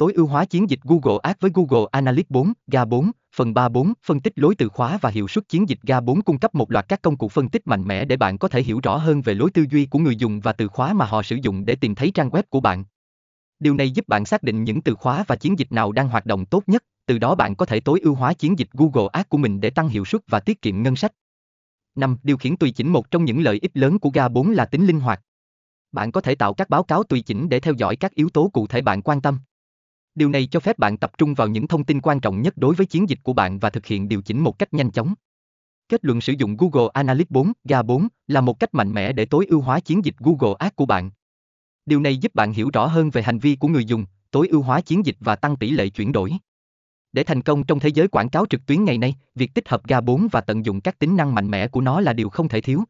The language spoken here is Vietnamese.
Tối ưu hóa chiến dịch Google Ads với Google Analytics 4, GA4, phần 34, phân tích lối từ khóa và hiệu suất chiến dịch GA4 cung cấp một loạt các công cụ phân tích mạnh mẽ để bạn có thể hiểu rõ hơn về lối tư duy của người dùng và từ khóa mà họ sử dụng để tìm thấy trang web của bạn. Điều này giúp bạn xác định những từ khóa và chiến dịch nào đang hoạt động tốt nhất, từ đó bạn có thể tối ưu hóa chiến dịch Google Ads của mình để tăng hiệu suất và tiết kiệm ngân sách. 5. Điều khiển tùy chỉnh một trong những lợi ích lớn của GA4 là tính linh hoạt. Bạn có thể tạo các báo cáo tùy chỉnh để theo dõi các yếu tố cụ thể bạn quan tâm. Điều này cho phép bạn tập trung vào những thông tin quan trọng nhất đối với chiến dịch của bạn và thực hiện điều chỉnh một cách nhanh chóng. Kết luận sử dụng Google Analytics 4, GA4 là một cách mạnh mẽ để tối ưu hóa chiến dịch Google Ads của bạn. Điều này giúp bạn hiểu rõ hơn về hành vi của người dùng, tối ưu hóa chiến dịch và tăng tỷ lệ chuyển đổi. Để thành công trong thế giới quảng cáo trực tuyến ngày nay, việc tích hợp GA4 và tận dụng các tính năng mạnh mẽ của nó là điều không thể thiếu.